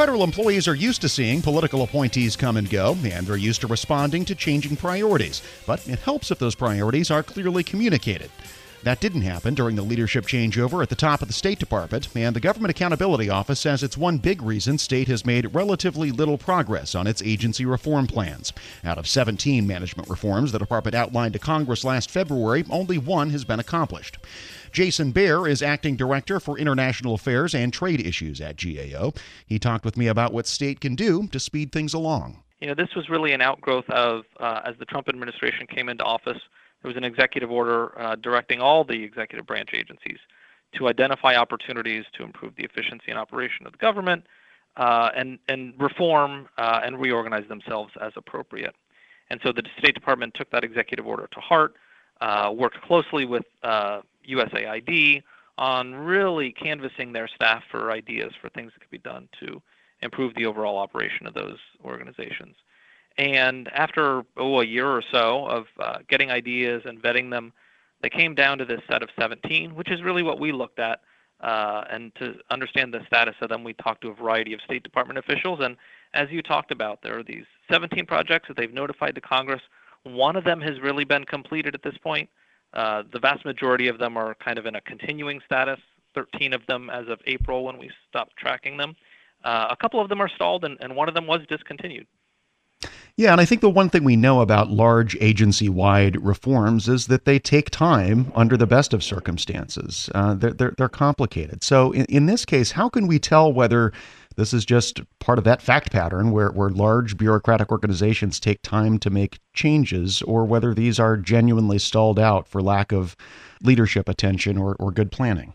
Federal employees are used to seeing political appointees come and go, and they're used to responding to changing priorities. But it helps if those priorities are clearly communicated. That didn't happen during the leadership changeover at the top of the State Department, and the Government Accountability Office says it's one big reason state has made relatively little progress on its agency reform plans. Out of 17 management reforms the department outlined to Congress last February, only one has been accomplished. Jason Bair is acting director for international affairs and trade issues at GAO. He talked with me about what state can do to speed things along. You know, this was really an outgrowth of uh, as the Trump administration came into office there was an executive order uh, directing all the executive branch agencies to identify opportunities to improve the efficiency and operation of the government uh, and, and reform uh, and reorganize themselves as appropriate. And so the State Department took that executive order to heart, worked closely with USAID on really canvassing their staff for ideas for things that could be done to improve the overall operation of those organizations. And after oh, a year or so of uh, getting ideas and vetting them, they came down to this set of 17, which is really what we looked at. Uh, and to understand the status of them, we talked to a variety of State Department officials. And as you talked about, there are these 17 projects that they've notified to Congress. One of them has really been completed at this point. Uh, the vast majority of them are kind of in a continuing status. 13 of them as of April when we stopped tracking them. Uh, a couple of them are stalled, and, and one of them was discontinued. Yeah, and I think the one thing we know about large agency wide reforms is that they take time under the best of circumstances. Uh, they're, they're, they're, complicated. So, in, in this case, how can we tell whether this is just part of that fact pattern where, where large bureaucratic organizations take time to make changes or whether these are genuinely stalled out for lack of leadership attention or, or good planning?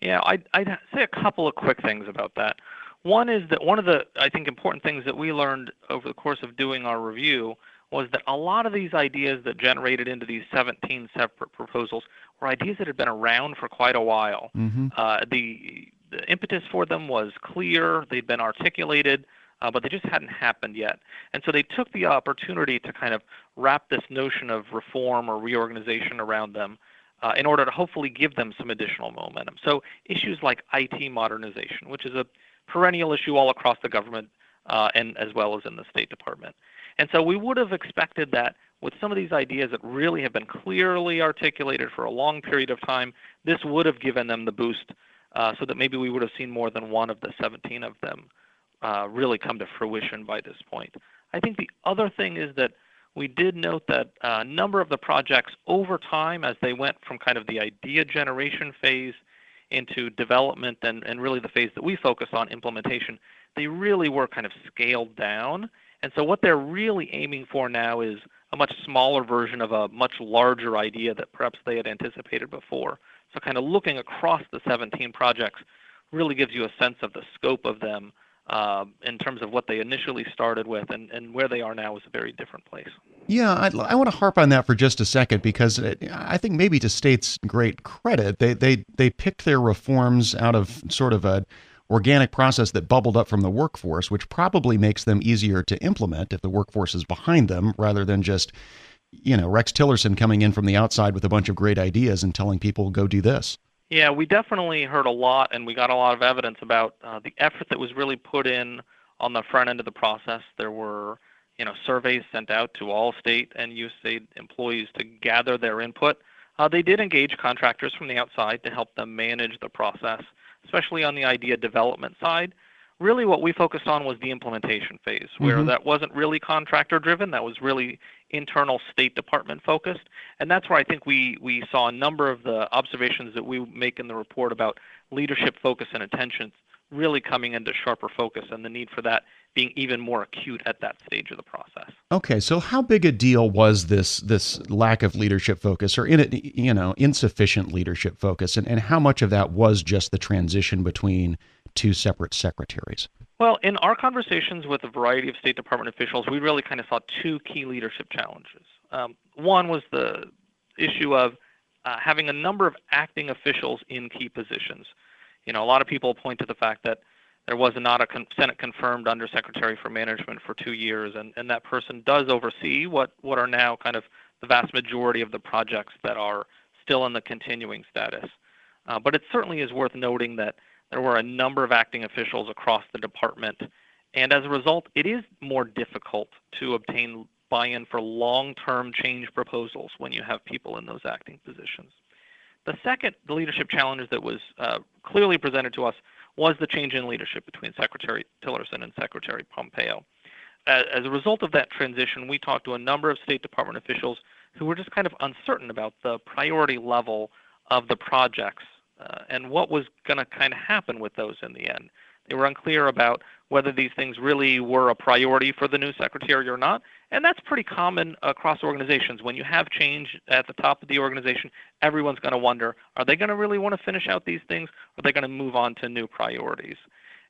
Yeah, I'd, I'd say a couple of quick things about that. One is that one of the, I think, important things that we learned over the course of doing our review was that a lot of these ideas that generated into these 17 separate proposals were ideas that had been around for quite a while. Mm-hmm. Uh, the, the impetus for them was clear, they'd been articulated, uh, but they just hadn't happened yet. And so they took the opportunity to kind of wrap this notion of reform or reorganization around them uh, in order to hopefully give them some additional momentum. So issues like IT modernization, which is a perennial issue all across the government uh, and as well as in the State Department. And so we would have expected that with some of these ideas that really have been clearly articulated for a long period of time, this would have given them the boost uh, so that maybe we would have seen more than one of the 17 of them uh, really come to fruition by this point. I think the other thing is that we did note that a number of the projects over time, as they went from kind of the idea generation phase into development and, and really the phase that we focus on, implementation, they really were kind of scaled down. And so what they're really aiming for now is a much smaller version of a much larger idea that perhaps they had anticipated before. So kind of looking across the 17 projects really gives you a sense of the scope of them uh, in terms of what they initially started with and, and where they are now is a very different place. Yeah, I'd, i want to harp on that for just a second because it, I think maybe to state's great credit, they, they, they picked their reforms out of sort of a organic process that bubbled up from the workforce, which probably makes them easier to implement if the workforce is behind them rather than just, you know, Rex Tillerson coming in from the outside with a bunch of great ideas and telling people, go do this. Yeah, we definitely heard a lot, and we got a lot of evidence about uh, the effort that was really put in on the front end of the process. There were, you know, surveys sent out to all state and USAID employees to gather their input. Uh, they did engage contractors from the outside to help them manage the process, especially on the idea development side really what we focused on was the implementation phase, where mm-hmm. that wasn't really contractor driven, that was really internal State Department focused. And that's where I think we, we saw a number of the observations that we make in the report about leadership focus and attention really coming into sharper focus and the need for that being even more acute at that stage of the process. Okay, so how big a deal was this this lack of leadership focus or in it you know insufficient leadership focus and, and how much of that was just the transition between two separate secretaries? Well, in our conversations with a variety of State Department officials, we really kind of saw two key leadership challenges. Um, one was the issue of uh, having a number of acting officials in key positions. You know, a lot of people point to the fact that there was not a con- Senate confirmed Undersecretary for Management for two years, and, and that person does oversee what, what are now kind of the vast majority of the projects that are still in the continuing status. Uh, but it certainly is worth noting that There were a number of acting officials across the department. And as a result, it is more difficult to obtain buy in for long term change proposals when you have people in those acting positions. The second, leadership challenge that was uh, clearly presented to us was the change in leadership between Secretary Tillerson and Secretary Pompeo. As, as a result of that transition, we talked to a number of State Department officials who were just kind of uncertain about the priority level of the projects uh, and what was going to kind of happen with those in the end. They were unclear about whether these things really were a priority for the new secretary or not. And that's pretty common across organizations. When you have change at the top of the organization, everyone's going to wonder are they going to really want to finish out these things? Or are they going to move on to new priorities?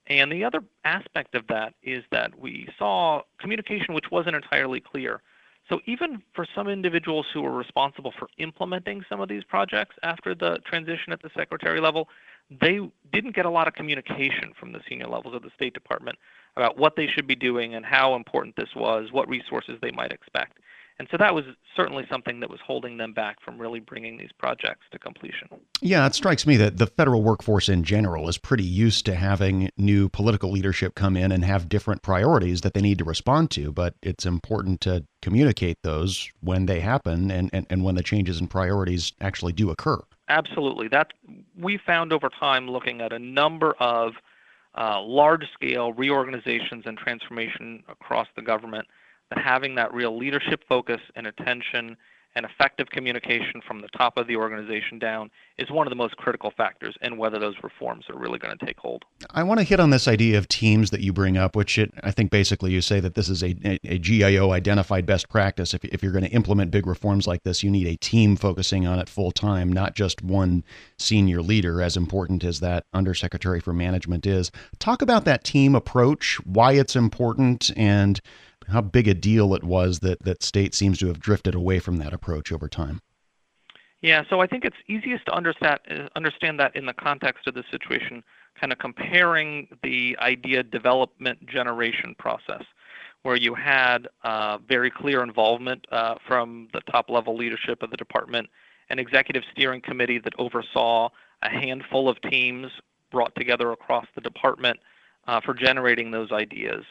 And the other aspect of that is that we saw communication which wasn't entirely clear. So even for some individuals who were responsible for implementing some of these projects after the transition at the secretary level, they didn't get a lot of communication from the senior levels of the State Department about what they should be doing and how important this was, what resources they might expect. And so that was certainly something that was holding them back from really bringing these projects to completion. Yeah, it strikes me that the federal workforce in general is pretty used to having new political leadership come in and have different priorities that they need to respond to. But it's important to communicate those when they happen and, and, and when the changes in priorities actually do occur. Absolutely. That we found over time looking at a number of uh, large scale reorganizations and transformation across the government that having that real leadership focus and attention and effective communication from the top of the organization down is one of the most critical factors in whether those reforms are really going to take hold. I want to hit on this idea of teams that you bring up, which it, I think basically you say that this is a, a, GAO identified best practice. If, if you're going to implement big reforms like this, you need a team focusing on it full time, not just one senior leader, as important as that undersecretary for management is. Talk about that team approach, why it's important, and how big a deal it was that that state seems to have drifted away from that approach over time. Yeah, so I think it's easiest to understand understand that in the context of the situation, kind of comparing the idea development generation process, where you had uh, very clear involvement uh, from the top level leadership of the department, an executive steering committee that oversaw a handful of teams brought together across the department uh, for generating those ideas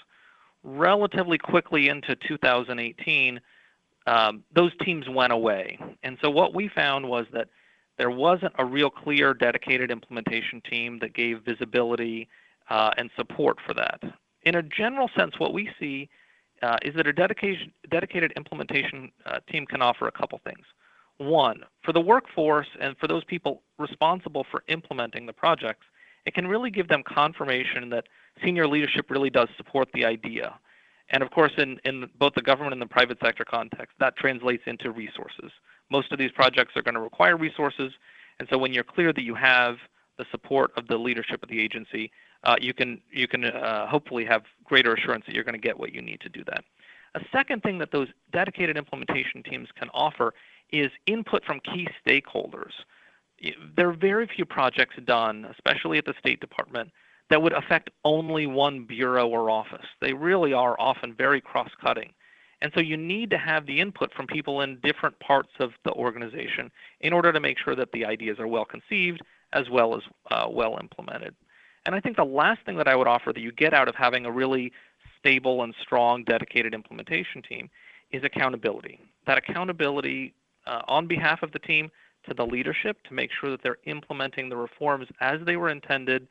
relatively quickly into 2018, um, those teams went away. And so what we found was that there wasn't a real clear dedicated implementation team that gave visibility uh, and support for that. In a general sense, what we see uh, is that a dedicated implementation uh, team can offer a couple things. One, for the workforce and for those people responsible for implementing the projects, it can really give them confirmation that senior leadership really does support the idea. And of course, in, in both the government and the private sector context, that translates into resources. Most of these projects are going to require resources. And so when you're clear that you have the support of the leadership of the agency, uh, you can, you can uh, hopefully have greater assurance that you're going to get what you need to do that. A second thing that those dedicated implementation teams can offer is input from key stakeholders. There are very few projects done, especially at the State Department, that would affect only one bureau or office. They really are often very cross cutting. And so you need to have the input from people in different parts of the organization in order to make sure that the ideas are well conceived as well as uh, well implemented. And I think the last thing that I would offer that you get out of having a really stable and strong dedicated implementation team is accountability. That accountability uh, on behalf of the team to the leadership to make sure that they're implementing the reforms as they were intended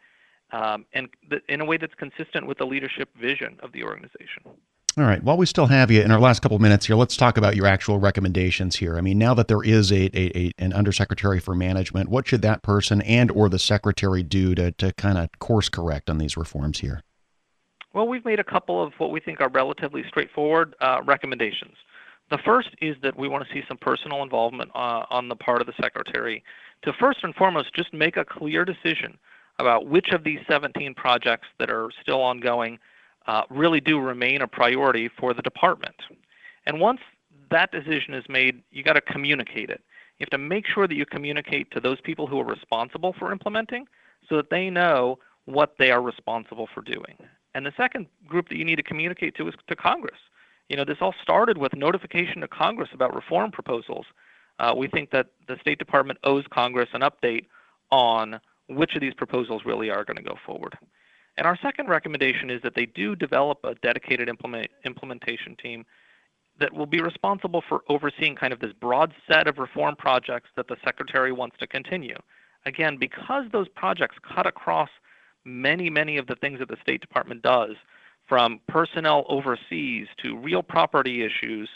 um, and th- in a way that's consistent with the leadership vision of the organization. All right. While we still have you in our last couple of minutes here, let's talk about your actual recommendations here. I mean, now that there is a, a, a an undersecretary for management, what should that person and or the secretary do to, to kind of course correct on these reforms here? Well, we've made a couple of what we think are relatively straightforward uh, recommendations. The first is that we want to see some personal involvement uh, on the part of the secretary to first and foremost just make a clear decision about which of these 17 projects that are still ongoing uh, really do remain a priority for the department. And once that decision is made, you got to communicate it. You have to make sure that you communicate to those people who are responsible for implementing so that they know what they are responsible for doing. And the second group that you need to communicate to is to Congress. You know, this all started with notification to Congress about reform proposals. Uh, we think that the State Department owes Congress an update on which of these proposals really are going to go forward. And our second recommendation is that they do develop a dedicated implement, implementation team that will be responsible for overseeing kind of this broad set of reform projects that the Secretary wants to continue. Again, because those projects cut across many, many of the things that the State Department does, from personnel overseas to real property issues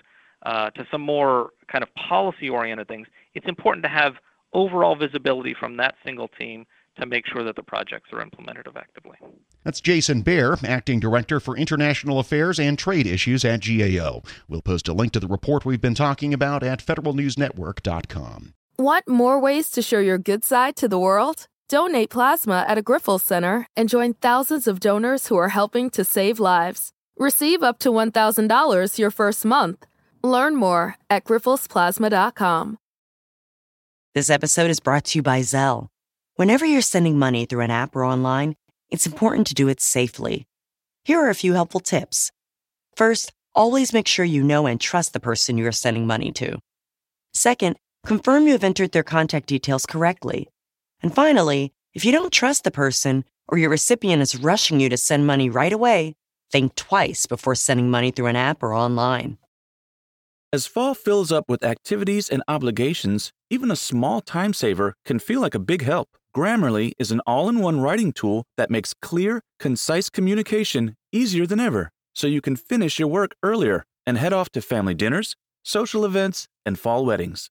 uh, to some more kind of policy oriented things, it's important to have overall visibility from that single team to make sure that the projects are implemented effectively. That's Jason Bair, Acting Director for International Affairs and Trade Issues at GAO. We'll post a link to the report we've been talking about at federalnewsnetwork.com. Want more ways to show your good side to the world? Donate plasma at a Grifols Center and join thousands of donors who are helping to save lives. Receive up to $1,000 your first month. Learn more at grifolsplasma.com. This episode is brought to you by Zelle. Whenever you're sending money through an app or online, it's important to do it safely. Here are a few helpful tips. First, always make sure you know and trust the person you are sending money to. Second, confirm you have entered their contact details correctly. And finally, if you don't trust the person or your recipient is rushing you to send money right away, think twice before sending money through an app or online. As fall fills up with activities and obligations, even a small time saver can feel like a big help. Grammarly is an all in one writing tool that makes clear, concise communication easier than ever, so you can finish your work earlier and head off to family dinners, social events, and fall weddings.